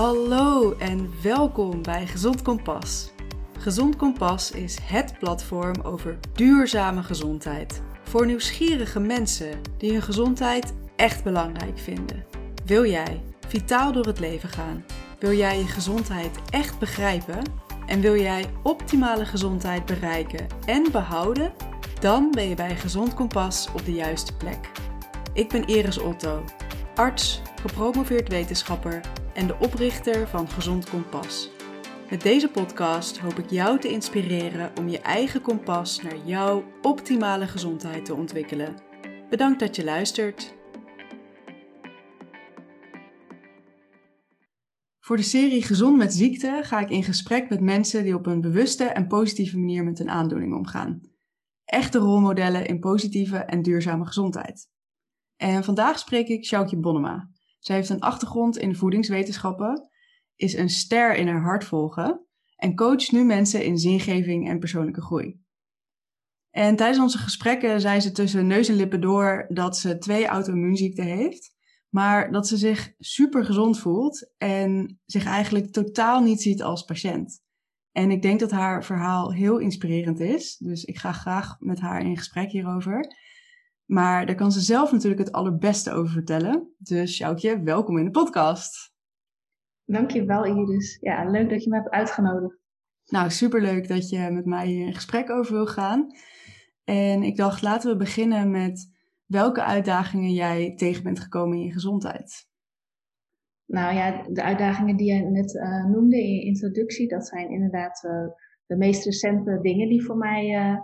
Hallo en welkom bij Gezond Kompas. Gezond Kompas is het platform over duurzame gezondheid. Voor nieuwsgierige mensen die hun gezondheid echt belangrijk vinden. Wil jij vitaal door het leven gaan? Wil jij je gezondheid echt begrijpen? En wil jij optimale gezondheid bereiken en behouden? Dan ben je bij Gezond Kompas op de juiste plek. Ik ben Iris Otto, arts, gepromoveerd wetenschapper en de oprichter van Gezond Kompas. Met deze podcast hoop ik jou te inspireren om je eigen kompas naar jouw optimale gezondheid te ontwikkelen. Bedankt dat je luistert. Voor de serie Gezond met ziekte ga ik in gesprek met mensen die op een bewuste en positieve manier met een aandoening omgaan. Echte rolmodellen in positieve en duurzame gezondheid. En vandaag spreek ik Sjoukje Bonnema. Zij heeft een achtergrond in voedingswetenschappen, is een ster in haar hart volgen en coacht nu mensen in zingeving en persoonlijke groei. En tijdens onze gesprekken zei ze tussen neus en lippen door dat ze twee auto-immuunziekten heeft, maar dat ze zich super gezond voelt en zich eigenlijk totaal niet ziet als patiënt. En ik denk dat haar verhaal heel inspirerend is, dus ik ga graag met haar in gesprek hierover. Maar daar kan ze zelf natuurlijk het allerbeste over vertellen. Dus Sjoukje, welkom in de podcast. Dankjewel Iris. Ja, leuk dat je me hebt uitgenodigd. Nou, superleuk dat je met mij hier in gesprek over wil gaan. En ik dacht, laten we beginnen met welke uitdagingen jij tegen bent gekomen in je gezondheid. Nou ja, de uitdagingen die je net uh, noemde in je introductie, dat zijn inderdaad uh, de meest recente dingen die voor mij uh,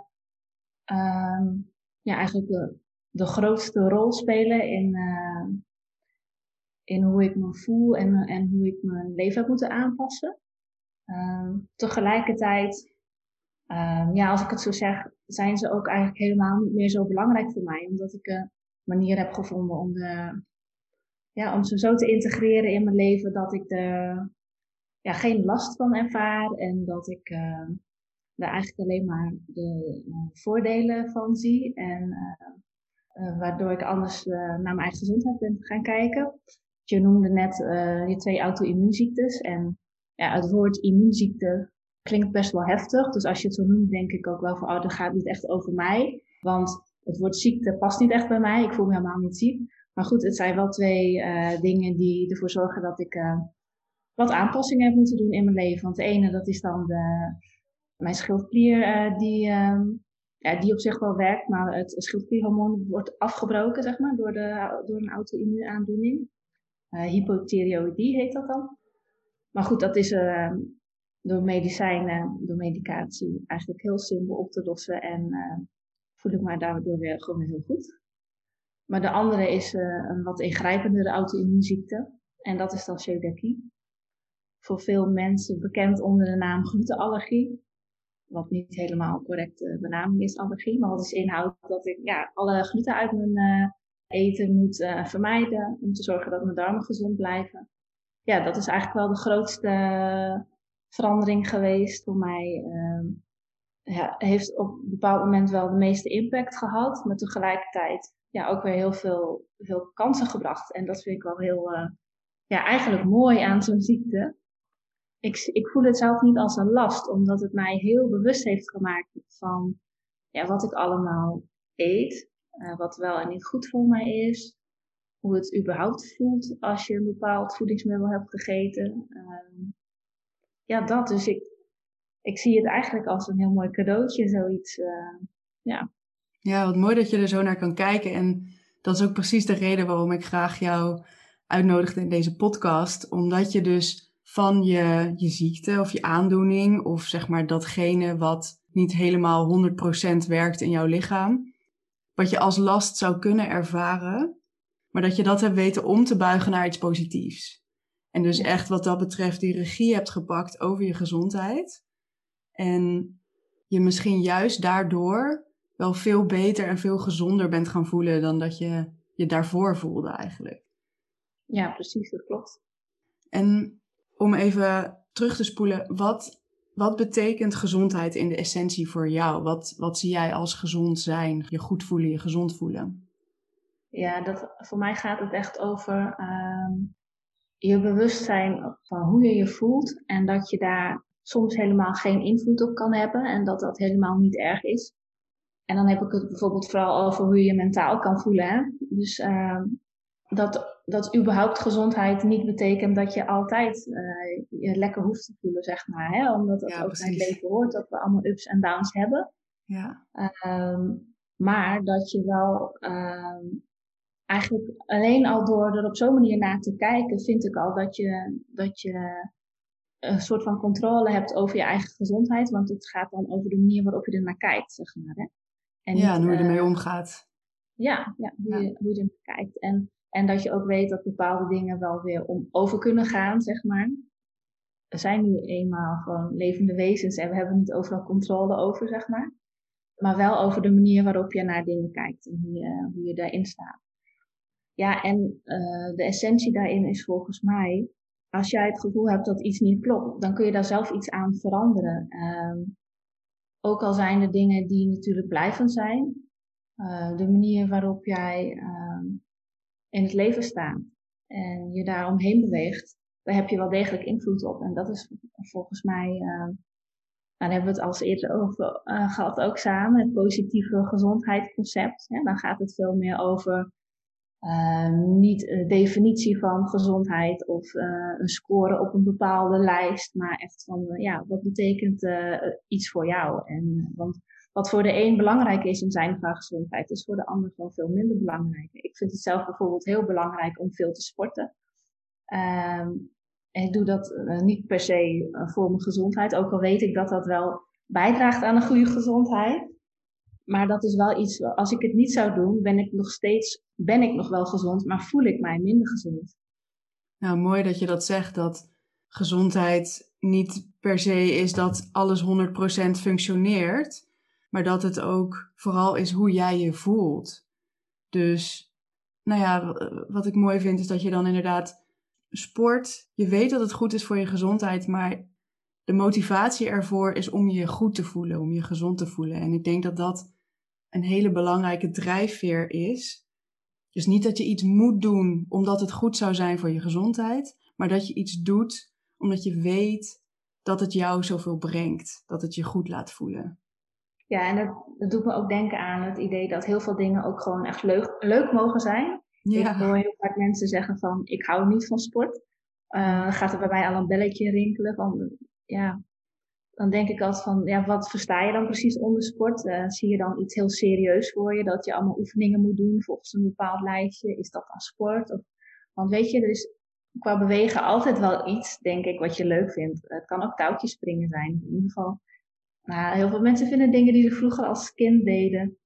ja, eigenlijk de, grootste rol spelen in, uh, in hoe ik me voel en, en hoe ik mijn leven heb moeten aanpassen. Uh, tegelijkertijd, uh, ja, als ik het zo zeg, zijn ze ook eigenlijk helemaal niet meer zo belangrijk voor mij. Omdat ik een manier heb gevonden om, de, ja, om ze zo te integreren in mijn leven dat ik er ja, geen last van ervaar en dat ik uh, daar eigenlijk alleen maar de voordelen van zie. En uh, waardoor ik anders uh, naar mijn eigen gezondheid ben gaan kijken. Je noemde net uh, je twee auto-immuunziektes. En ja, het woord immuunziekte klinkt best wel heftig. Dus als je het zo noemt, denk ik ook wel van, oh, dat gaat niet echt over mij. Want het woord ziekte past niet echt bij mij. Ik voel me helemaal niet ziek. Maar goed, het zijn wel twee dingen die ervoor zorgen dat ik wat aanpassingen heb moeten doen in mijn leven. Want de ene, dat is dan de, mijn schildklier die ehm, ja, die op zich wel werkt, maar het schildklierhormoon wordt afgebroken, zeg maar, door, de, door een auto-immuunaandoening. Uh, hypothyreoïdie heet dat dan. Maar goed, dat is uh, door medicijnen, door medicatie eigenlijk heel simpel op te lossen en uh, voel ik me daardoor weer gewoon heel goed. Maar de andere is een wat ingrijpendere auto-immuunziekte en dat is dan celiakie. Voor veel mensen bekend onder de naam glutenallergie wat niet helemaal correcte benaming is, allergie. Maar wat is inhoudt dat ik ja, alle gluten uit mijn uh, eten moet uh, vermijden. Om te zorgen dat mijn darmen gezond blijven. Ja, dat is eigenlijk wel de grootste verandering geweest voor mij. Uh, ja, heeft op een bepaald moment wel de meeste impact gehad. Maar tegelijkertijd ja, ook weer heel veel, veel kansen gebracht. En dat vind ik wel heel, ja, eigenlijk mooi aan zo'n ziekte ik, ik voel het zelf niet als een last, omdat het mij heel bewust heeft gemaakt van ja, wat ik allemaal eet, uh, wat wel en niet goed voor mij is, hoe het überhaupt voelt als je een bepaald voedingsmiddel hebt gegeten. Uh, ja, dat. Dus ik, ik zie het eigenlijk als een heel mooi cadeautje, zoiets. Uh, ja. ja, wat mooi dat je er zo naar kan kijken. En dat is ook precies de reden waarom ik graag jou uitnodigde in deze podcast. Omdat je dus van je, je ziekte of je aandoening of zeg maar datgene wat niet helemaal 100% werkt in jouw lichaam, wat je als last zou kunnen ervaren, maar dat je dat hebt weten om te buigen naar iets positiefs. En dus echt wat dat betreft die regie hebt gepakt over je gezondheid. En je misschien juist daardoor wel veel beter en veel gezonder bent gaan voelen dan dat je je daarvoor voelde eigenlijk. Ja, precies, dat klopt. En om even terug te spoelen, wat, wat betekent gezondheid in de essentie voor jou? Wat, wat zie jij als gezond zijn, je goed voelen, je gezond voelen? Ja, dat, voor mij gaat het echt over. Uh, je bewustzijn van hoe je je voelt en dat je daar soms helemaal geen invloed op kan hebben en dat dat helemaal niet erg is. En dan heb ik het bijvoorbeeld vooral over hoe je je mentaal kan voelen. Hè? Dus uh, dat, dat überhaupt gezondheid niet betekent dat je altijd uh, je lekker hoeft te voelen, zeg maar. Hè? Omdat dat ook bij het leven hoort, dat we allemaal ups en downs hebben. Ja. Um, maar dat je wel um, eigenlijk alleen al door er op zo'n manier naar te kijken, vind ik al dat je, dat je een soort van controle hebt over je eigen gezondheid. Want het gaat dan over de manier waarop je er naar kijkt, zeg maar. Hè? En ja, en hoe je ermee uh, omgaat. Ja, ja, hoe, ja. Je, hoe je er naar kijkt. En, en dat je ook weet dat bepaalde dingen wel weer om over kunnen gaan, zeg maar. We zijn nu eenmaal gewoon levende wezens en we hebben niet overal controle over, zeg maar. Maar wel over de manier waarop je naar dingen kijkt en hoe je, daarin staat. Ja, en uh, de essentie daarin is volgens mij, als jij het gevoel hebt dat iets niet klopt, dan kun je daar zelf iets aan veranderen. Um, ook al zijn er dingen die natuurlijk blijvend zijn, uh, de manier waarop jij uh, in het leven staat en je daar omheen beweegt, daar heb je wel degelijk invloed op. En dat is volgens mij, uh, daar hebben we het al eerder over uh, gehad ook samen, het positieve gezondheidsconcept. Dan gaat het veel meer over uh, niet een definitie van gezondheid of een score op een bepaalde lijst, maar echt van ja, wat betekent iets voor jou? En, want wat voor de een belangrijk is in zijn gezondheid, is voor de ander gewoon veel minder belangrijk. Ik vind het zelf bijvoorbeeld heel belangrijk om veel te sporten. Ehm, en ik doe dat niet per se voor mijn gezondheid, ook al weet ik dat dat wel bijdraagt aan een goede gezondheid. Maar dat is wel iets, als ik het niet zou doen, ben ik nog steeds, ben ik nog wel gezond, maar voel ik mij minder gezond. Nou, mooi dat je dat zegt, dat gezondheid niet per se is dat alles 100% functioneert, maar dat het ook vooral is hoe jij je voelt. Dus, nou ja, wat ik mooi vind is dat je dan inderdaad sport, je weet dat het goed is voor je gezondheid, maar de motivatie ervoor is om je goed te voelen, om je gezond te voelen. En ik denk dat dat een hele belangrijke drijfveer is. Dus niet dat je iets moet doen omdat het goed zou zijn voor je gezondheid, maar dat je iets doet omdat je weet dat het jou zoveel brengt, dat het je goed laat voelen. Ja, en dat, dat doet me ook denken aan het idee dat heel veel dingen ook gewoon echt leuk, leuk mogen zijn. Ja. Ik hoor heel vaak mensen zeggen van, ik hou niet van sport. Uh, gaat er bij mij al een belletje rinkelen van, ja, dan denk ik altijd van, ja, wat versta je dan precies onder sport? Uh, zie je dan iets heel serieus voor je, dat je allemaal oefeningen moet doen volgens een bepaald lijstje? Is dat dan sport? Of, want weet je, er is qua bewegen altijd wel iets, denk ik, wat je leuk vindt. Het kan ook touwtjes springen zijn. In ieder geval, nou, heel veel mensen vinden dingen die ze vroeger als kind deden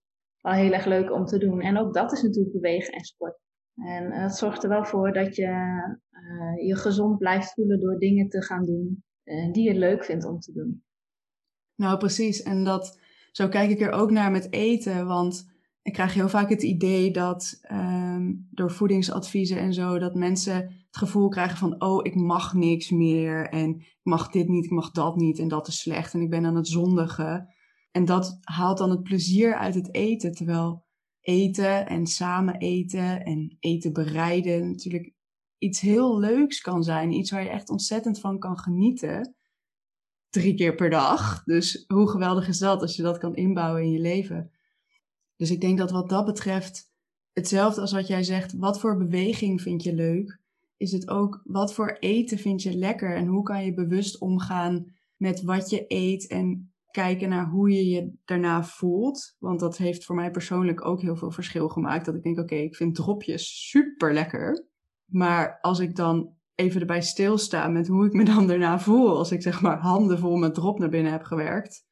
wel heel erg leuk om te doen. En ook dat is natuurlijk bewegen en sport. En dat zorgt er wel voor dat je uh, je gezond blijft voelen door dingen te gaan doen uh, die je leuk vindt om te doen. Nou, precies. En dat, zo kijk ik er ook naar met eten. Want ik krijg heel vaak het idee dat um, door voedingsadviezen en zo, dat mensen het gevoel krijgen van, oh, ik mag niks meer. En ik mag dit niet, ik mag dat niet. En dat is slecht. En ik ben aan het zondigen. En dat haalt dan het plezier uit het eten. Terwijl eten en samen eten en eten bereiden natuurlijk iets heel leuks kan zijn. Iets waar je echt ontzettend van kan genieten. Drie keer per dag. Dus hoe geweldig is dat als je dat kan inbouwen in je leven? Dus ik denk dat wat dat betreft, hetzelfde als wat jij zegt, wat voor beweging vind je leuk? Is het ook wat voor eten vind je lekker? En hoe kan je bewust omgaan met wat je eet en kijken naar hoe je je daarna voelt? Want dat heeft voor mij persoonlijk ook heel veel verschil gemaakt. Dat ik denk, oké, ik vind dropjes super lekker. Maar als ik dan even erbij stilsta met hoe ik me dan daarna voel, als ik zeg maar handen vol met drop naar binnen heb gewerkt,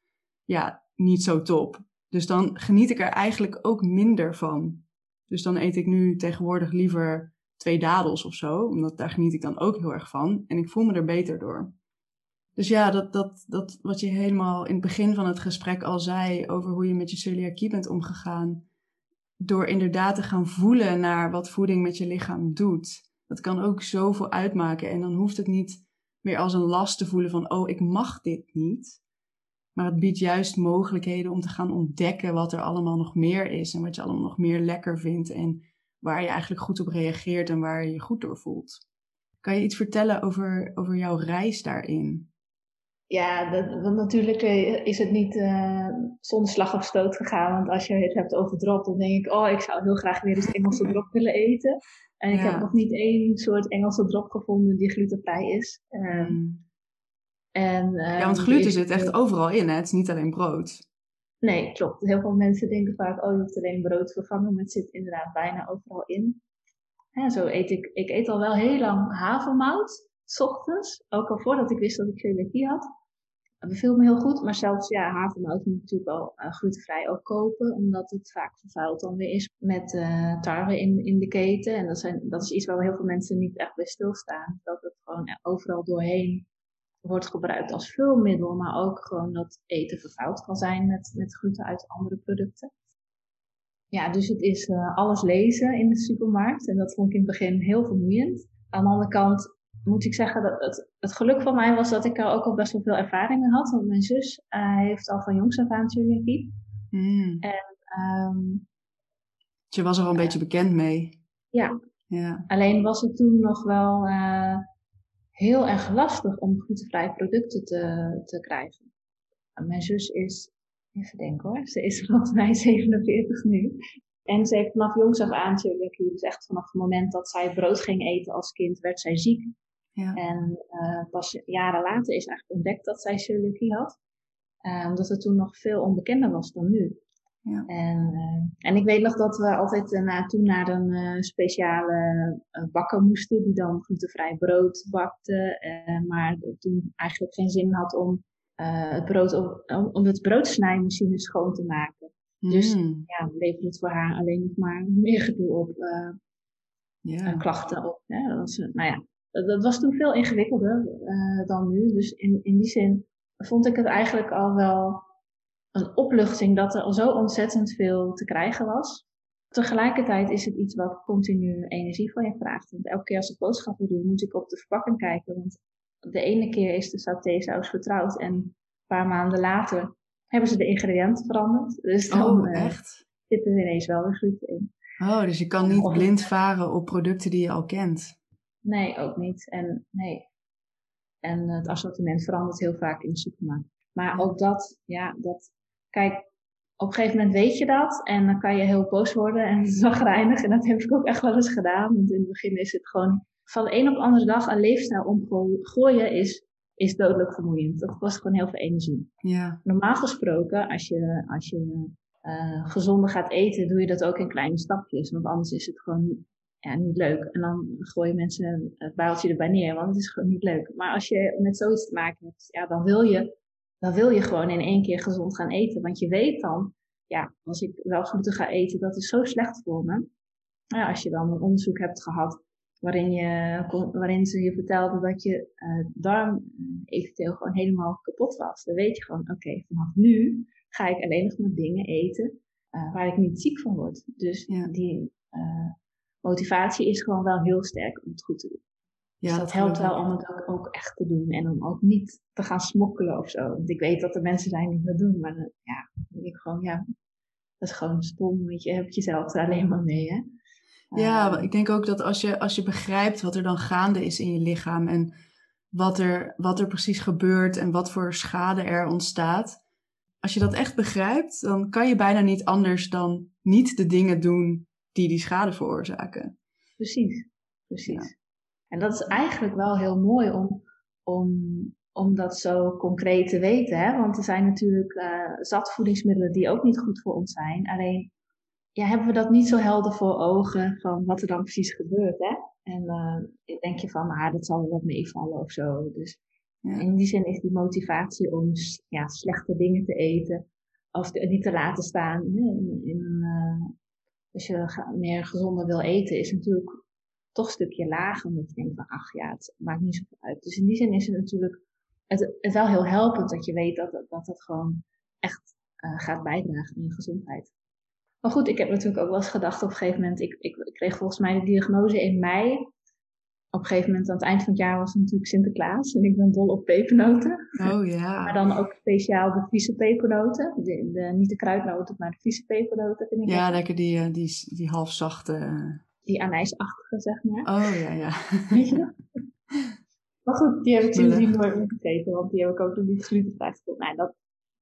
ja, niet zo top. Dus dan geniet ik er eigenlijk ook minder van. Dus dan eet ik nu tegenwoordig liever twee dadels of zo, omdat daar geniet ik dan ook heel erg van. En ik voel me er beter door. Dus ja, dat, dat, dat wat je helemaal in het begin van het gesprek al zei over hoe je met je celiakie bent omgegaan, door inderdaad te gaan voelen naar wat voeding met je lichaam doet dat kan ook zoveel uitmaken. En dan hoeft het niet meer als een last te voelen van, oh, ik mag dit niet. Maar het biedt juist mogelijkheden om te gaan ontdekken wat er allemaal nog meer is. En wat je allemaal nog meer lekker vindt. En waar je eigenlijk goed op reageert en waar je je goed door voelt. Kan je iets vertellen over, over jouw reis daarin? Ja, dat, want natuurlijk eh, is het niet uh, zonder slag of stoot gegaan. Want als je het hebt over drop, dan denk ik, oh, ik zou heel graag weer eens Engelse drop willen eten. En ik heb nog niet één soort Engelse drop gevonden die glutenvrij is. Um, en, ja, want gluten zit echt overal in, hè? Het is niet alleen brood. Nee, klopt. Heel veel mensen denken vaak, oh, je hoeft alleen brood te vervangen, maar het zit inderdaad bijna overal in. En zo eet ik, ik eet al wel heel lang havermout, s ochtends, ook al voordat ik wist dat ik celiakie had. Dat beviel me heel goed, maar zelfs ja, havermout moet natuurlijk wel uh, glutenvrij ook kopen, omdat het vaak vervuild dan weer is met uh, tarwe in, in de keten. En dat, zijn, dat is iets waar heel veel mensen niet echt bij stilstaan. Dat het gewoon overal doorheen wordt gebruikt als vulmiddel, maar ook gewoon dat eten vervuild kan zijn met, met gluten uit andere producten. Ja, dus het is uh, alles lezen in de supermarkt en dat vond ik in het begin heel vermoeiend. Aan de andere kant moet ik zeggen dat het, het geluk van mij was dat ik er ook al best wel veel ervaring mee had. Want mijn zus uh, heeft al van jongs af aan celiakie. Mm. En, um, je was er al een beetje bekend mee. Ja. ja. Alleen was het toen nog wel uh, heel erg lastig om glutenvrije producten te, te krijgen. Mijn zus is, even denken hoor, ze is volgens mij 47 nu. En ze heeft vanaf jongs af aan. Dus echt vanaf het moment dat zij brood ging eten als kind, werd zij ziek. Ja. En uh, pas jaren later is eigenlijk ontdekt dat zij celiakie had. Uh, omdat het toen nog veel onbekender was dan nu. Ja. En, uh, en ik weet nog dat we altijd na, toen naar een speciale bakker moesten, die dan glutenvrij brood bakte. maar toen eigenlijk geen zin had om, het brood op, om het broodsnijmachine schoon te maken. Dus mm. ja, leverde het voor haar alleen nog maar meer gedoe op. Ja. klachten op. Hè. Dat was, nou ja, dat was toen veel ingewikkelder uh, dan nu. Dus in, in die zin vond ik het eigenlijk al wel een opluchting dat er al zo ontzettend veel te krijgen was. Tegelijkertijd is het iets wat continu energie van je vraagt. Want elke keer als ik boodschappen doe, moet ik op de verpakking kijken. Want de ene keer is de satésaus vertrouwd en een paar maanden later hebben ze de ingrediënten veranderd. Dus dan oh, echt? zit er ineens wel weer gluten in. Oh, dus je kan niet blind varen op producten die je al kent. Nee, ook niet. En, nee. en het assortiment verandert heel vaak in de supermarkt. Maar ook dat, ja, dat, kijk, op een gegeven moment weet je dat en dan kan je heel boos worden en zagrijnig. En dat heb ik ook echt wel eens gedaan. Want in het begin is het gewoon van de een op de andere dag een leefstijl omgooien is, is dodelijk vermoeiend. Dat kost gewoon heel veel energie. Ja. Normaal gesproken, als je, als je uh, gezonder gaat eten, doe je dat ook in kleine stapjes. Want anders is het gewoon ja, niet leuk. En dan gooien mensen het baaltje erbij neer, want het is gewoon niet leuk. Maar als je met zoiets te maken hebt, ja, dan wil je, dan wil je gewoon in één keer gezond gaan eten. Want je weet dan, ja, als ik wel gluten ga eten, dat is zo slecht voor me. Ja, als je dan een onderzoek hebt gehad waarin, je, waarin ze je vertelden dat je uh, darm uh, eventueel gewoon helemaal kapot was. Dan weet je gewoon, oké, vanaf nu ga ik alleen nog maar dingen eten uh, waar ik niet ziek van word. Dus ja. die, motivatie is gewoon wel heel sterk om het goed te doen. Ja, dus dat helpt wel om het ook, ook, echt te doen en om ook niet te gaan smokkelen of zo. Want ik weet dat er mensen zijn die dat doen, maar dan, ja, denk ik gewoon, ja, dat is gewoon stom, want je hebt jezelf er alleen maar mee, hè. Ja, uh, ik denk ook dat als je, als je begrijpt wat er dan gaande is in je lichaam en wat er, wat er precies gebeurt en wat voor schade er ontstaat. Als je dat echt begrijpt, dan kan je bijna niet anders dan niet de dingen doen die die schade veroorzaken. Precies, precies. En dat is eigenlijk wel heel mooi om, om, om dat zo concreet te weten. Hè? Want er zijn natuurlijk uh, zat voedingsmiddelen die ook niet goed voor ons zijn. Alleen ja, hebben we dat niet zo helder voor ogen van wat er dan precies gebeurt. Hè? En uh, denk je van, ah, dat zal wel wat meevallen of zo. Dus ja. in die zin is die motivatie om ja, slechte dingen te eten of niet te laten staan in, in, uh, als je meer gezonder wil eten, is natuurlijk toch een stukje lager. Omdat je denkt van, ach ja, het maakt niet zoveel uit. Dus in die zin is het natuurlijk het, het wel heel helpend dat je weet dat, dat het gewoon echt uh, gaat bijdragen aan je gezondheid. Maar goed, ik heb natuurlijk ook wel eens gedacht op een gegeven moment, ik, ik, ik kreeg volgens mij de diagnose in mei op een gegeven moment aan het eind van het jaar was het natuurlijk Sinterklaas. En ik ben dol op pepernoten. Oh ja. Maar dan ook speciaal de vieze pepernoten. De, de, niet de kruidnoten, maar de vieze pepernoten vind ik. Ja, lekker die, eh, die, die half zachte. Die anijsachtige, zeg maar. Oh ja, ja. Weet je Maar goed, die heb ik sindsdien nooit meer gegeten, want die heb ik ook nog niet glutenvrij gegeten. Nou, dat,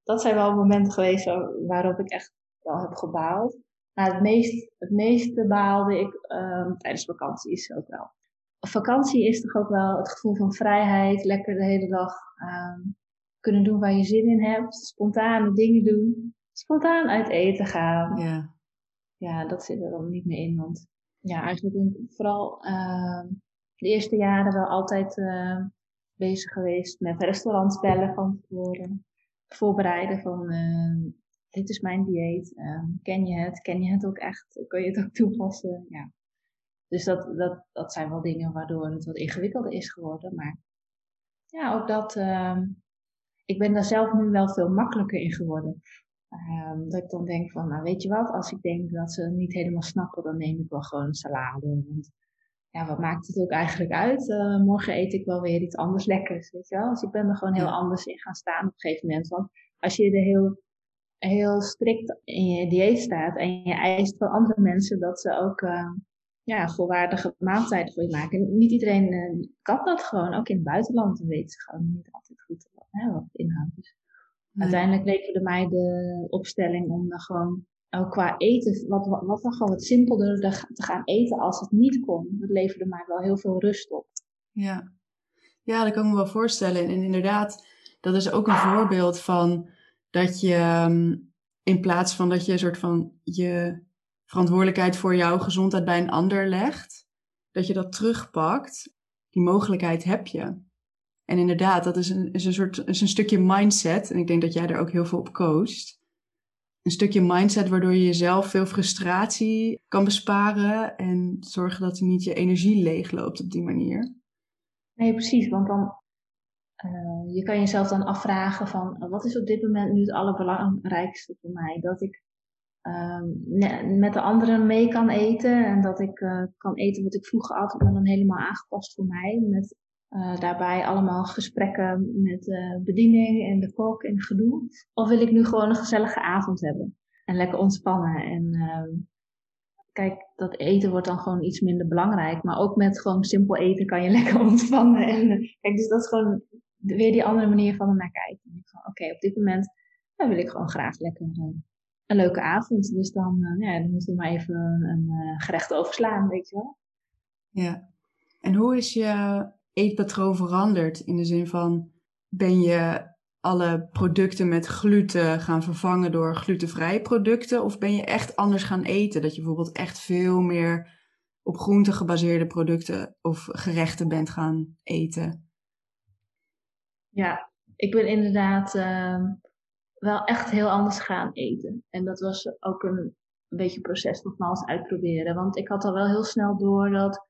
dat zijn wel momenten geweest waarop ik echt wel heb gebaald. Maar het, meest, het meeste baalde ik um, tijdens vakanties ook wel. Vakantie is toch ook wel het gevoel van vrijheid, lekker de hele dag um, kunnen doen waar je zin in hebt, spontane dingen doen, spontaan uit eten gaan. Ja. Ja, dat zit er dan niet meer in, want ja, eigenlijk vooral uh, de eerste jaren wel altijd uh, bezig geweest met restaurants bellen van tevoren. Voorbereiden van uh, dit is mijn dieet. Ken je het? Ken je het ook echt? Kun je het ook toepassen? Ja. Dus dat, dat, dat zijn wel dingen waardoor het wat ingewikkelder is geworden. Maar ja, ook dat. Ik ben daar zelf nu wel veel makkelijker in geworden. Um, dat ik dan denk van, nou weet je wat, als ik denk dat ze niet helemaal snappen, dan neem ik wel gewoon een salade. Want ja, wat maakt het ook eigenlijk uit? Uh, morgen eet ik wel weer iets anders lekkers, weet je wel. Dus ik ben er gewoon heel anders in gaan staan op een gegeven moment. Want als je er heel, heel strikt in je dieet staat en je eist van andere mensen dat ze ook uh, ja, volwaardige maaltijden voor je maken. niet iedereen uh, kan dat gewoon, ook in het buitenland, weten ze gewoon niet altijd goed hè, wat het inhoudt. Dus Uiteindelijk leverde mij de opstelling om dan gewoon ook qua eten, wat, wat, wat dan gewoon wat simpelder te gaan eten als het niet kon. Dat leverde mij wel heel veel rust op. Ja, ja dat kan ik me wel voorstellen. En inderdaad, dat is ook een voorbeeld van dat je ehm, in plaats van dat je een soort van je verantwoordelijkheid voor jouw gezondheid bij een ander legt, dat je dat terugpakt. Die mogelijkheid heb je. En inderdaad, dat is een, is een soort is een stukje mindset. En ik denk dat jij daar ook heel veel op coacht. Een stukje mindset waardoor je jezelf veel frustratie kan besparen en zorgen dat je niet je energie leegloopt op die manier. Nee, precies. Want dan uh, je kan jezelf dan afvragen van wat is op dit moment nu het allerbelangrijkste voor mij? Dat ik uh, met de anderen mee kan eten en dat ik uh, kan eten wat ik vroeger altijd maar dan helemaal aangepast voor mij. Met uh, daarbij allemaal gesprekken met de bediening en de kok en gedoe. Of wil ik nu gewoon een gezellige avond hebben en lekker ontspannen. En uh, kijk, dat eten wordt dan gewoon iets minder belangrijk. Maar ook met gewoon simpel eten kan je lekker ontspannen. En kijk, dus dat is gewoon weer die andere manier van naar kijken. Oké, op dit moment wil ik gewoon graag lekker uh, een leuke avond. Dus dan, ja, dan moeten we maar even een, een gerecht overslaan, weet je wel. Ja. En hoe is je eetpatroon veranderd? In de zin van, ben je alle producten met gluten gaan vervangen door glutenvrije producten? Of ben je echt anders gaan eten? Dat je bijvoorbeeld echt veel meer op groenten gebaseerde producten of gerechten bent gaan eten? Ja, ik ben inderdaad uh, wel echt heel anders gaan eten. En dat was ook een, een beetje proces nogmaals uitproberen. Want ik had al wel heel snel door dat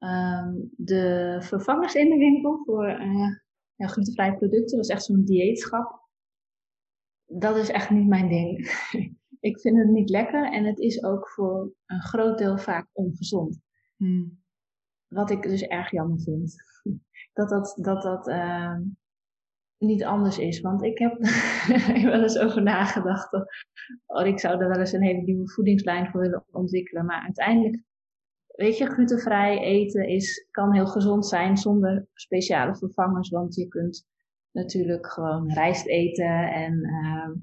um, de vervangers in de winkel voor uh, ja, glutenvrije producten. Dat is echt zo'n dieetschap. Dat is echt niet mijn ding. ik vind het niet lekker en het is ook voor een groot deel vaak ongezond. Hmm. Wat ik dus erg jammer vind. dat dat, dat, dat uh, niet anders is. Want ik heb er wel eens over nagedacht. Oh, ik zou er wel eens een hele nieuwe voedingslijn voor willen ontwikkelen. Maar uiteindelijk weet je, glutenvrij eten is, kan heel gezond zijn zonder speciale vervangers. Want je kunt natuurlijk gewoon rijst eten. En uh,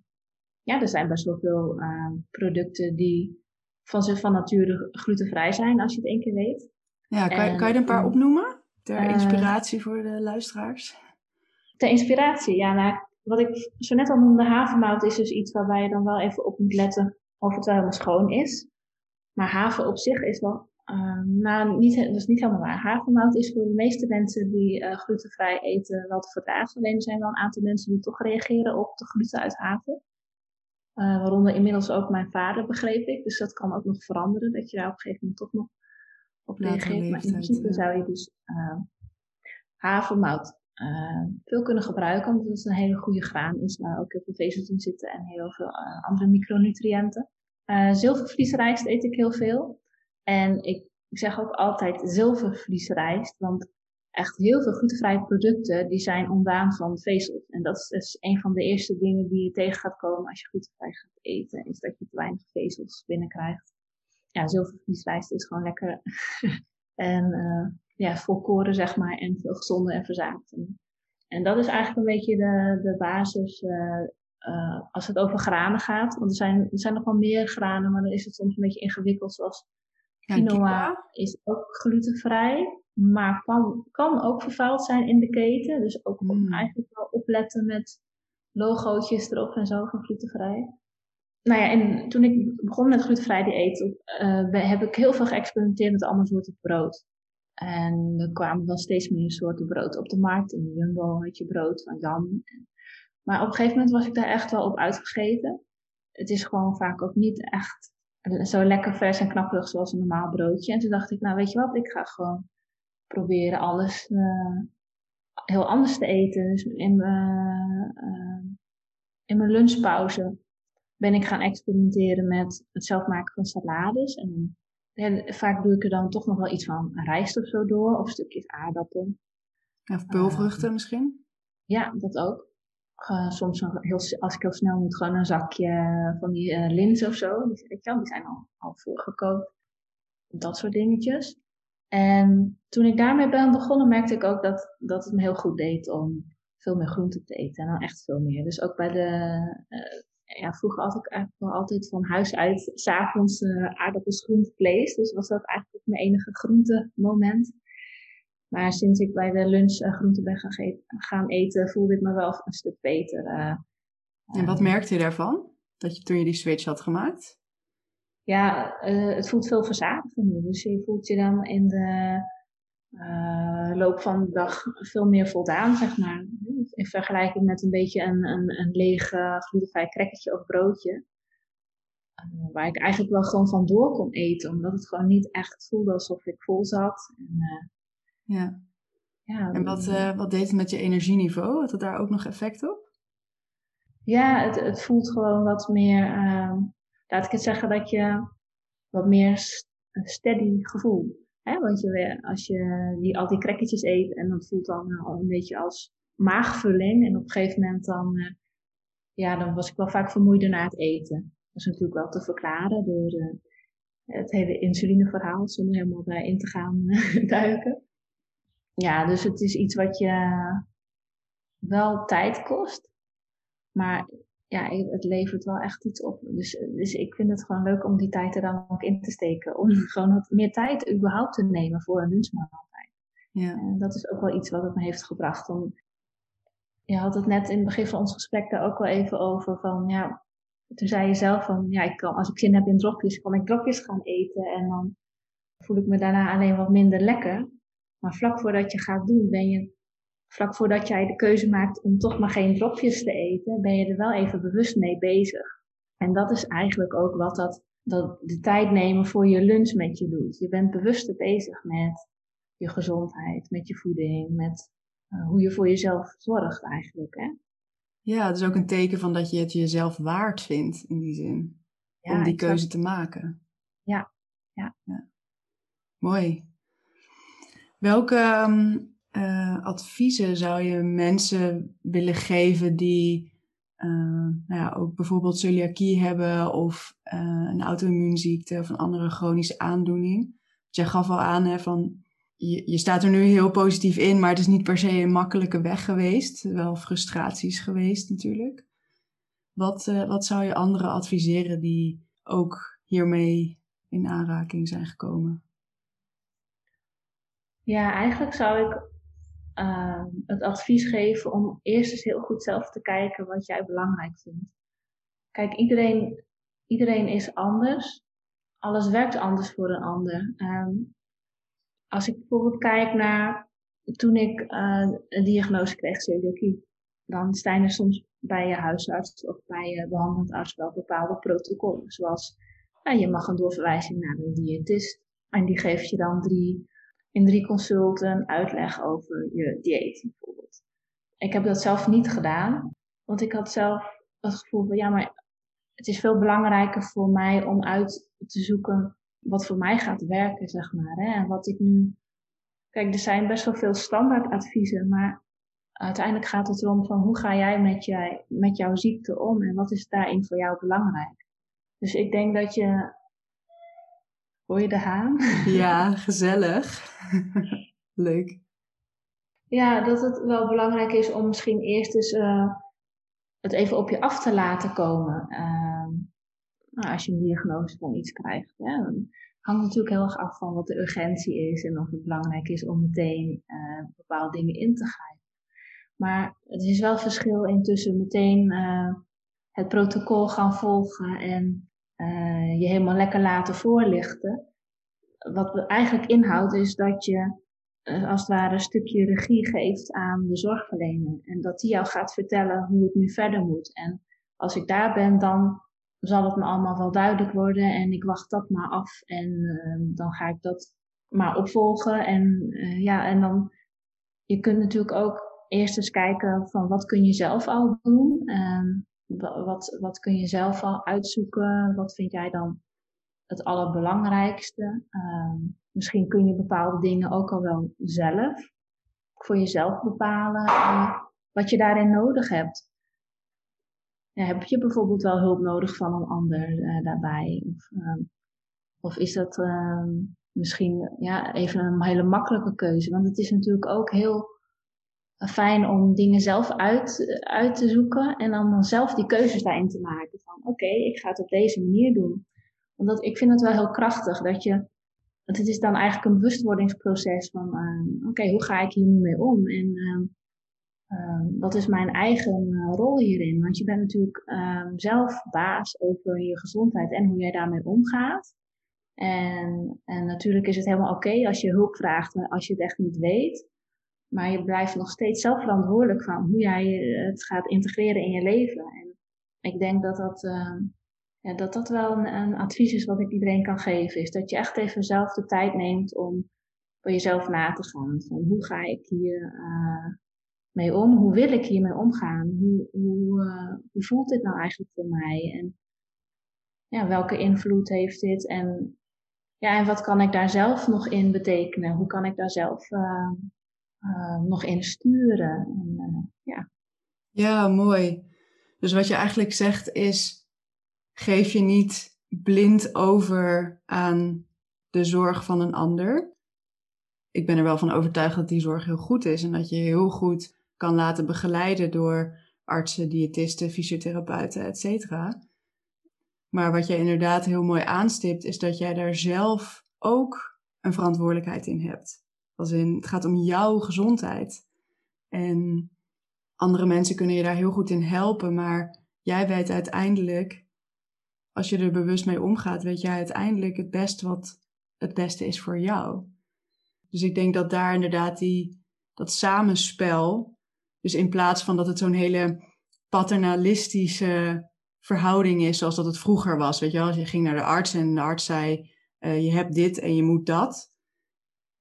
ja, er zijn best wel veel uh, producten die van, van nature glutenvrij zijn, als je het één keer weet. Ja, kan, en, kan je er een paar opnoemen? Ter uh, inspiratie voor de luisteraars. Ter inspiratie, ja. Nou, wat ik zo net al noemde, havermout is dus iets waarbij je dan wel even op moet letten of het wel helemaal schoon is. Maar haver op zich is wel uh, maar niet, dat is niet helemaal waar. Havermout is voor de meeste mensen die uh, glutenvrij eten wel te verdragen. Alleen er zijn wel een aantal mensen die toch reageren op de gluten uit haver. Uh, waaronder inmiddels ook mijn vader, begreep ik. Dus dat kan ook nog veranderen, dat je daar op een gegeven moment toch nog op reageert. Maar in principe zou je dus havermout veel kunnen gebruiken. Omdat het een hele goede graan is, waar ook heel veel vezels in zitten en heel veel andere micronutriënten. zilvervliesrijst eet ik heel veel. En ik zeg ook altijd zilvervliesrijst, want echt heel veel glutenvrije producten die zijn ontdaan van vezels. En dat is een van de eerste dingen die je tegen gaat komen als je glutenvrij gaat eten, is dat je te weinig vezels binnenkrijgt. Ja, zilvervliesrijst is gewoon lekker. en uh, ja, volkoren, zeg maar, en veel gezonder en verzadigd. En dat is eigenlijk een beetje de, de basis uh, als het over granen gaat. Want er zijn, er zijn nog wel meer granen, maar dan is het soms een beetje ingewikkeld. Zoals quinoa is ook glutenvrij, maar kan, kan ook vervuild zijn in de keten. Dus ook mm. eigenlijk wel opletten met logootjes erop en zo van glutenvrij. Nou ja, en toen ik begon met glutenvrij dieet, uh, heb ik heel veel geëxperimenteerd met allemaal soorten brood. En er kwamen wel steeds meer soorten brood op de markt. In de Jumbo had je brood van Jan. Maar op een gegeven moment was ik daar echt wel op uitgegeten. Het is gewoon vaak ook niet echt zo lekker vers en knapperig zoals een normaal broodje. En toen dacht ik, nou weet je wat, ik ga gewoon proberen alles uh, heel anders te eten. Dus in mijn, uh, in mijn lunchpauze ben ik gaan experimenteren met het zelf maken van salades. En, en vaak doe ik er dan toch nog wel iets van rijst of zo door, of stukjes aardappel. Of peulvruchten uh, misschien? Ja, dat ook. Soms als ik heel snel moet, gewoon een zakje van die uh, lins of zo. Die, die zijn al, al voorgekookt. Dat soort dingetjes. En toen ik daarmee ben begonnen, merkte ik ook dat, dat het me heel goed deed om veel meer groente te eten. En dan echt veel meer. Dus ook bij de, uh, ja, vroeger had ik eigenlijk wel altijd van huis uit s'avonds uh, aardappels, groente, vlees. Dus was dat eigenlijk mijn enige groente moment. Maar sinds ik bij de lunch uh, groente ben gaan, gaan, eten, voelde ik me wel een stuk beter. en wat merkte je daarvan? Dat je toen je die switch had gemaakt? ja, uh, het voelt veel verzadigender. Dus je voelt je dan in de loop van de dag veel meer voldaan, zeg maar. In vergelijking met een beetje een, een, een leeg glutenvrij crackertje of broodje. waar ik eigenlijk wel gewoon van door kon eten, omdat het gewoon niet echt voelde alsof ik vol zat. En, ja. ja. En wat, wat deed het met je energieniveau? Had het daar ook nog effect op? Ja, het, het voelt gewoon wat meer ehm, laat ik het zeggen dat je wat meer steady gevoel. Hè? Want je, als je die, al die krekketjes eet en dat voelt dan al een beetje als maagvulling. En op een gegeven moment dan, uh, ja, dan was ik wel vaak vermoeider na het eten. Dat is natuurlijk wel te verklaren door uh, het hele insulineverhaal, zonder helemaal daarin te gaan uh, duiken. Ja, dus het is iets wat je wel tijd kost. Maar ja, het levert wel echt iets op. Dus, dus ik vind het gewoon leuk om die tijd er dan ook in te steken. Om gewoon wat meer tijd überhaupt te nemen voor een lunchmaaltijd. Ja. En dat is ook wel iets wat het me heeft gebracht. Om, je had het net in het begin van ons gesprek daar ook wel even over. Van, ja, toen zei je zelf van, ja, ik kan, als ik zin heb in dropjes, kan ik dropjes gaan eten. En dan voel ik me daarna alleen wat minder lekker. Maar vlak voordat je gaat doen, ben je vlak voordat jij de keuze maakt om toch maar geen dropjes te eten, ben je er wel even bewust mee bezig. En dat is eigenlijk ook wat dat, dat de tijd nemen voor je lunch met je doet. Je bent bewuster bezig met je gezondheid, met je voeding, met uh, hoe je voor jezelf zorgt eigenlijk. Hè? Ja, het is ook een teken van dat je het jezelf waard vindt in die zin. Ja, om die keuze te maken. Ja, ja. ja. Mooi. Welke um, uh, adviezen zou je mensen willen geven die uh, nou ja, ook bijvoorbeeld celiakie hebben of uh, een auto-immuunziekte of een andere chronische aandoening? Jij gaf al aan hè, van je, je, staat er nu heel positief in, maar het is niet per se een makkelijke weg geweest. Wel frustraties geweest natuurlijk. Wat, wat zou je anderen adviseren die ook hiermee in aanraking zijn gekomen? Ja, eigenlijk zou ik uh, het advies geven om eerst eens heel goed zelf te kijken wat jij belangrijk vindt. Kijk, iedereen, iedereen is anders. Alles werkt anders voor een ander. Um, als ik bijvoorbeeld kijk naar toen ik uh, een diagnose kreeg, celiakie, dan zijn er soms bij je huisarts of bij je behandelend arts wel bepaalde protocollen. Zoals uh, je mag een doorverwijzing naar een diëtist en die geeft je dan drie in drie consulten uitleg over je dieet bijvoorbeeld. Ik heb dat zelf niet gedaan, want ik had zelf het gevoel van ja, maar het is veel belangrijker voor mij om uit te zoeken wat voor mij gaat werken, zeg maar. Hè? En wat ik nu. Kijk, er zijn best wel veel standaardadviezen, maar uiteindelijk gaat het erom van hoe ga jij met, jij met jouw ziekte om en wat is daarin voor jou belangrijk. Dus ik denk dat je Hoor je de haan? Ja, gezellig. Leuk. Ja, dat het wel belangrijk is om misschien eerst eens uh, het even op je af te laten komen. Uh, nou, als je een diagnose van iets krijgt. Ja, dan hangt natuurlijk heel erg af van wat de urgentie is en of het belangrijk is om meteen uh, bepaalde dingen in te grijpen. Maar het is wel verschil intussen meteen uh, het protocol gaan volgen en uh, je helemaal lekker laten voorlichten. Wat eigenlijk inhoudt is dat je uh, als het ware een stukje regie geeft aan de zorgverlener. En dat die jou gaat vertellen hoe het nu verder moet. En als ik daar ben, dan zal het me allemaal wel duidelijk worden. En ik wacht dat maar af. En uh, dan ga ik dat maar opvolgen. En ja, en dan. Je kunt natuurlijk ook eerst eens kijken van wat kun je zelf al doen. Wat, wat kun je zelf al uitzoeken? Wat vind jij dan het allerbelangrijkste? Uh, misschien kun je bepaalde dingen ook al wel zelf voor jezelf bepalen uh, wat je daarin nodig hebt. Heb je bijvoorbeeld wel hulp nodig van een ander uh, daarbij? Of, uh, of is dat ehm, misschien ja, even een hele makkelijke keuze? Want het is natuurlijk ook heel fijn om dingen zelf uit, uit te zoeken en dan, zelf die keuzes daarin te maken. Van oké, ik ga het op deze manier doen. Want ik vind het wel heel krachtig dat je, want het is dan eigenlijk een bewustwordingsproces van uh, oké, hoe ga ik hier nu mee om? En uh, wat is mijn eigen uh, rol hierin? Want je bent natuurlijk ehm, zelf baas over je gezondheid en hoe jij daarmee omgaat. En, en natuurlijk is het helemaal oké als je hulp vraagt als je het echt niet weet. Maar je blijft nog steeds zelf verantwoordelijk van hoe jij het gaat integreren in je leven. En ik denk dat dat, ja, dat, dat wel een, advies is wat ik iedereen kan geven. Is dat je echt even zelf de tijd neemt om voor jezelf na te gaan. Van hoe ga ik hier uh, mee om? Hoe wil ik hiermee omgaan? Hoe, hoe, hoe voelt dit nou eigenlijk voor mij? En ja, welke invloed heeft dit? En, ja, en wat kan ik daar zelf nog in betekenen? Hoe kan ik daar zelf uh, nog in sturen. En, uh, ja. ja, mooi. Dus wat je eigenlijk zegt is, geef je niet blind over aan de zorg van een ander. Ik ben er wel van overtuigd dat die zorg heel goed is en dat je heel goed kan laten begeleiden door artsen, diëtisten, fysiotherapeuten, et cetera. Maar wat jij inderdaad heel mooi aanstipt, is dat jij daar zelf ook een verantwoordelijkheid in hebt. Als in, het gaat om jouw gezondheid. En andere mensen kunnen je daar heel goed in helpen, maar jij weet uiteindelijk, als je er bewust mee omgaat, weet jij uiteindelijk het best wat het beste is voor jou. Dus ik denk dat daar inderdaad die, dat samenspel, dus in plaats van dat het zo'n hele paternalistische verhouding is zoals dat het vroeger was, weet je wel, als je ging naar de arts en de arts zei, uh, je hebt dit en je moet dat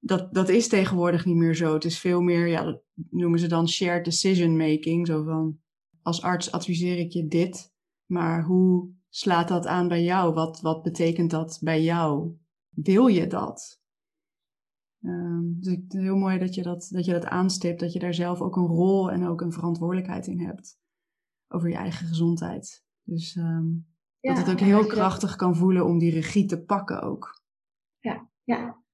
dat, dat is tegenwoordig niet meer zo. Het is veel meer, ja, dat noemen ze dan shared decision making. Zo van, als arts adviseer ik je dit, maar hoe slaat dat aan bij jou? Wat, wat betekent dat bij jou? Wil je dat? Um, dus het is heel mooi dat je dat, dat je dat aanstipt, dat je daar zelf ook een rol en ook een verantwoordelijkheid in hebt over je eigen gezondheid. Dus um, ja, dat het ook heel krachtig kan voelen om die regie te pakken ook. Ja, ja.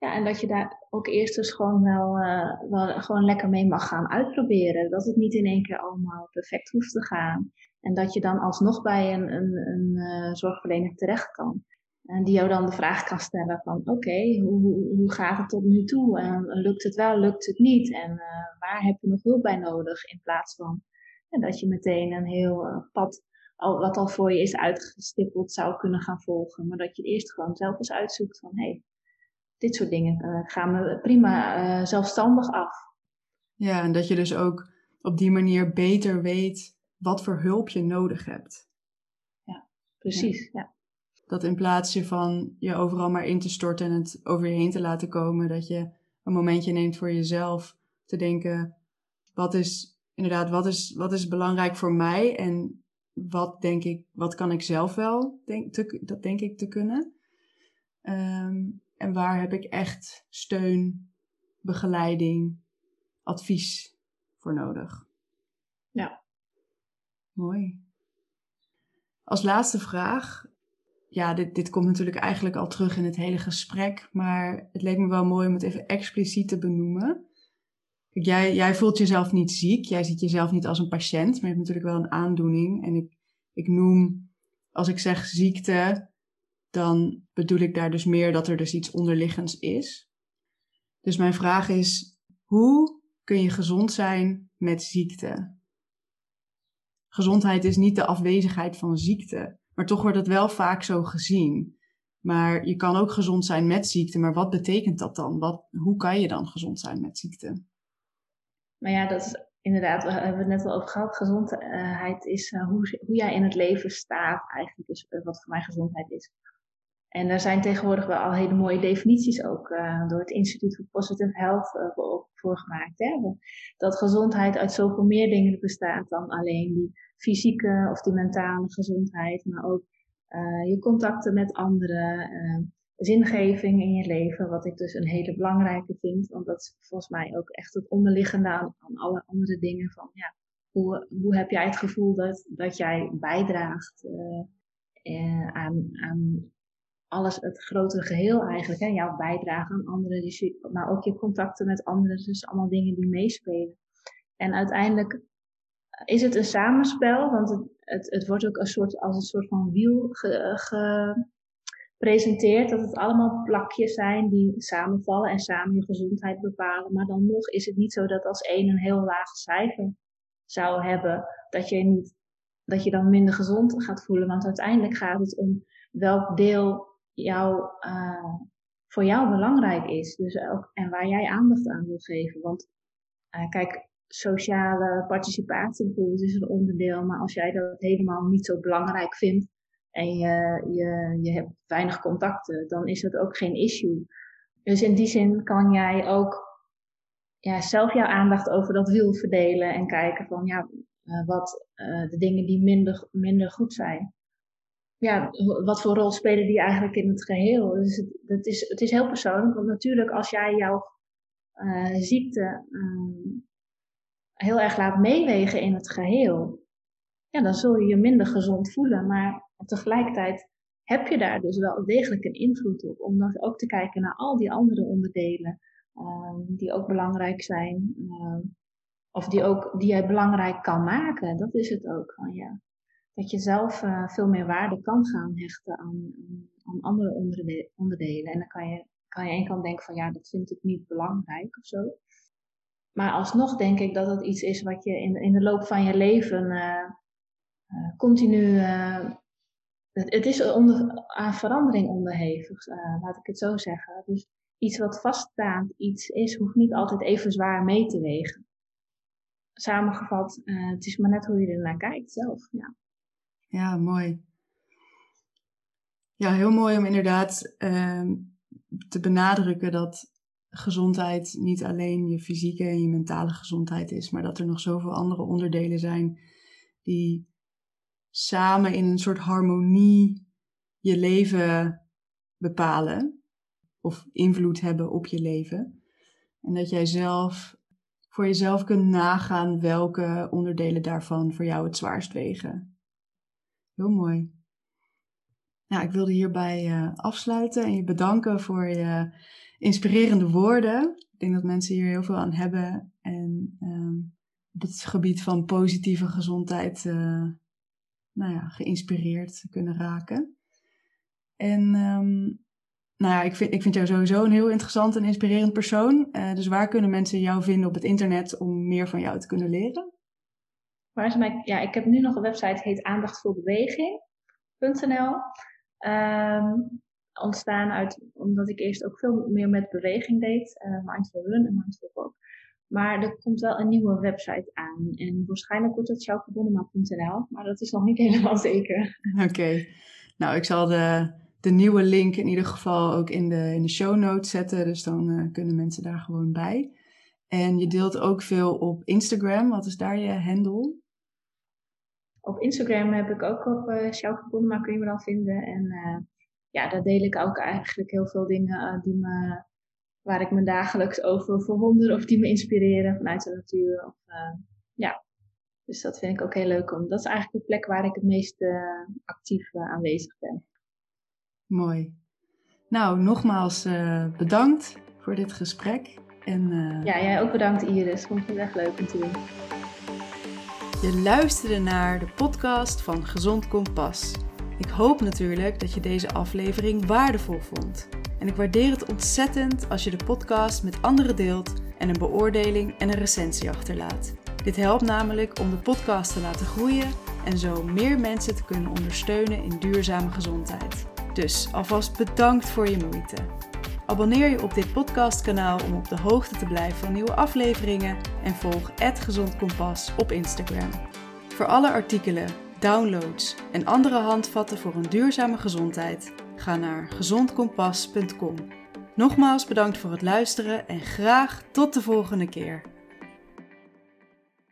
Ja, en dat je daar ook eerst dus gewoon wel, uh, wel gewoon lekker mee mag gaan uitproberen. Dat het niet in één keer allemaal perfect hoeft te gaan. En dat je dan alsnog bij een, een, een uh, zorgverlener terecht kan. En die jou dan de vraag kan stellen van oké, hoe, hoe gaat het tot nu toe? En lukt het wel, lukt het niet? En uh, waar heb je nog hulp bij nodig? In plaats van en dat je meteen een heel pad al, wat al voor je is uitgestippeld zou kunnen gaan volgen. Maar dat je eerst gewoon zelf eens uitzoekt van hé, hey, dit soort dingen uh, gaan me prima uh, zelfstandig af. Ja, en dat je dus ook op die manier beter weet wat voor hulp je nodig hebt. Ja, precies. Ja. ja. Dat in plaats van je overal maar in te storten en het over je heen te laten komen, dat je een momentje neemt voor jezelf te denken: wat is inderdaad, wat is, wat is belangrijk voor mij en wat denk ik, wat kan ik zelf wel, denk, te, dat denk ik te kunnen. Um, en waar heb ik echt steun, begeleiding, advies voor nodig? Ja. Mooi. Als laatste vraag. ja, dit, dit komt natuurlijk eigenlijk al terug in het hele gesprek, maar het leek me wel mooi om het even expliciet te benoemen. Kijk, jij, jij voelt jezelf niet ziek, jij ziet jezelf niet als een patiënt, maar je hebt natuurlijk wel een aandoening. En ik, ik noem, als ik zeg ziekte, dan bedoel ik daar dus meer dat er dus iets onderliggends is. Dus mijn vraag is, hoe kun je gezond zijn met ziekte? Gezondheid is niet de afwezigheid van ziekte. Maar toch wordt het wel vaak zo gezien. Maar je kan ook gezond zijn met ziekte. Maar wat betekent dat dan? Wat, hoe kan je dan gezond zijn met ziekte? Maar ja, dat is inderdaad, we hebben het net al over gehad. Gezondheid is uh, hoe, hoe jij in het leven staat, eigenlijk is uh, wat voor mij gezondheid is. En daar zijn tegenwoordig wel al hele mooie definities ook uh, door het Instituut voor Positive Health voor, voor gemaakt. Hè? Dat gezondheid uit zoveel meer dingen bestaat dan alleen die fysieke of die mentale gezondheid, maar ook uh, je contacten met anderen, uh, zingeving in je leven, wat ik dus een hele belangrijke vind, want dat is volgens mij ook echt het onderliggende aan, aan alle andere dingen van, ja, hoe, hoe heb jij het gevoel dat, dat jij bijdraagt uh, aan, aan alles, het grotere geheel eigenlijk, hè? jouw bijdrage aan anderen, dus maar ook je contacten met anderen, dus allemaal dingen die meespelen. En uiteindelijk is het een samenspel, want het, het, het wordt ook een soort, als een soort van wiel gepresenteerd, dat het allemaal plakjes zijn die samenvallen en samen je gezondheid bepalen. Maar dan nog is het niet zo dat als één een heel laag cijfer zou hebben, dat je, niet, dat je dan minder gezond gaat voelen. Want uiteindelijk gaat het om welk deel jou, uh, voor jou belangrijk is. Dus ook, en waar jij aandacht aan wil geven. Want uh, kijk, sociale participatie bijvoorbeeld is een onderdeel. Maar als jij dat helemaal niet zo belangrijk vindt en je, je, je hebt weinig contacten, dan is dat ook geen issue. Dus in die zin kan jij ook ja, zelf jouw aandacht over dat wiel verdelen en kijken van ja, uh, wat de dingen die minder, minder goed zijn. Ja, wat voor rol spelen die eigenlijk in het geheel? Dus het, is, het is heel persoonlijk, want natuurlijk als jij jouw uh, ziekte um, heel erg laat meewegen in het geheel, ja, dan zul je je minder gezond voelen. Maar tegelijkertijd heb je daar dus wel degelijk een invloed op. Om dan ook te kijken naar al die andere onderdelen uh, die ook belangrijk zijn. Uh, of die, ook, die jij belangrijk kan maken. Dat is het ook. Van, ja. Dat je zelf uh, veel meer waarde kan gaan hechten aan, aan andere onderdelen. En dan kan je, kan je aan kant denken van ja, dat vind ik niet belangrijk of zo. Maar alsnog denk ik dat het iets is wat je in, in de loop van je leven uh, uh, continu. Het, het, is aan verandering onderhevig, laat ik het zo zeggen. Dus iets wat vaststaand iets is, hoeft niet altijd even zwaar mee te wegen. Samengevat, het is maar net hoe je er naar kijkt zelf. Ja, ja mooi. Ja, heel mooi om inderdaad ehm, te benadrukken dat gezondheid niet alleen je fysieke en je mentale gezondheid is, maar dat er nog zoveel andere onderdelen zijn die samen in een soort harmonie je leven bepalen of invloed hebben op je leven. En dat jij zelf voor jezelf kunt nagaan welke onderdelen daarvan voor jou het zwaarst wegen. Heel mooi. Nou, ik wilde hierbij uh, afsluiten en je bedanken voor je inspirerende woorden. Ik denk dat mensen hier heel veel aan hebben. En um, op het gebied van positieve gezondheid uh, nou ja, geïnspireerd kunnen raken. En um, nou ja, ik vind, ik vind jou sowieso een heel interessant en inspirerend persoon. Uh, dus waar kunnen mensen jou vinden op het internet om meer van jou te kunnen leren? Waar ja, ik heb nu nog een website, heet aandachtvoerbeweging.nl. Um, ontstaan uit, omdat ik eerst ook veel meer met beweging deed, uh, Mindful Run en Mindful Walk. Maar er komt wel een nieuwe website aan. En waarschijnlijk wordt het sjouwgebonnema.nl, maar dat is nog niet helemaal zeker. Oké. Nou, ik zal de, de nieuwe link in ieder geval ook in de, in de show notes zetten. Dus dan uh, kunnen mensen daar gewoon bij. En je deelt ook veel op Instagram. Wat is daar je handle? Op Instagram heb ik ook op uh, Sjouwgebonnema kun je me dan vinden. En uh, ja, daar deel ik ook eigenlijk heel veel dingen uh, die me, waar ik me dagelijks over verwonder of die me inspireren vanuit de natuur. Of, ja, dus dat vind ik ook heel leuk om. Dat is eigenlijk de plek waar ik het meest actief aanwezig ben. Mooi. Nou, nogmaals bedankt voor dit gesprek. En, uh... Ja, jij ook bedankt Iris. Vond het echt leuk om te doen. Je luisterde naar de podcast van Gezond Kompas. Ik hoop natuurlijk dat je deze aflevering waardevol vond. En ik waardeer het ontzettend als je de podcast met anderen deelt en een beoordeling en een recensie achterlaat. Dit helpt namelijk om de podcast te laten groeien en zo meer mensen te kunnen ondersteunen in duurzame gezondheid. Dus alvast bedankt voor je moeite. Abonneer je op dit podcastkanaal om op de hoogte te blijven van nieuwe afleveringen en volg Gezond Kompas op Instagram. Voor alle artikelen, downloads en andere handvatten voor een duurzame gezondheid, ga naar gezondkompas.com. Nogmaals bedankt voor het luisteren en graag tot de volgende keer.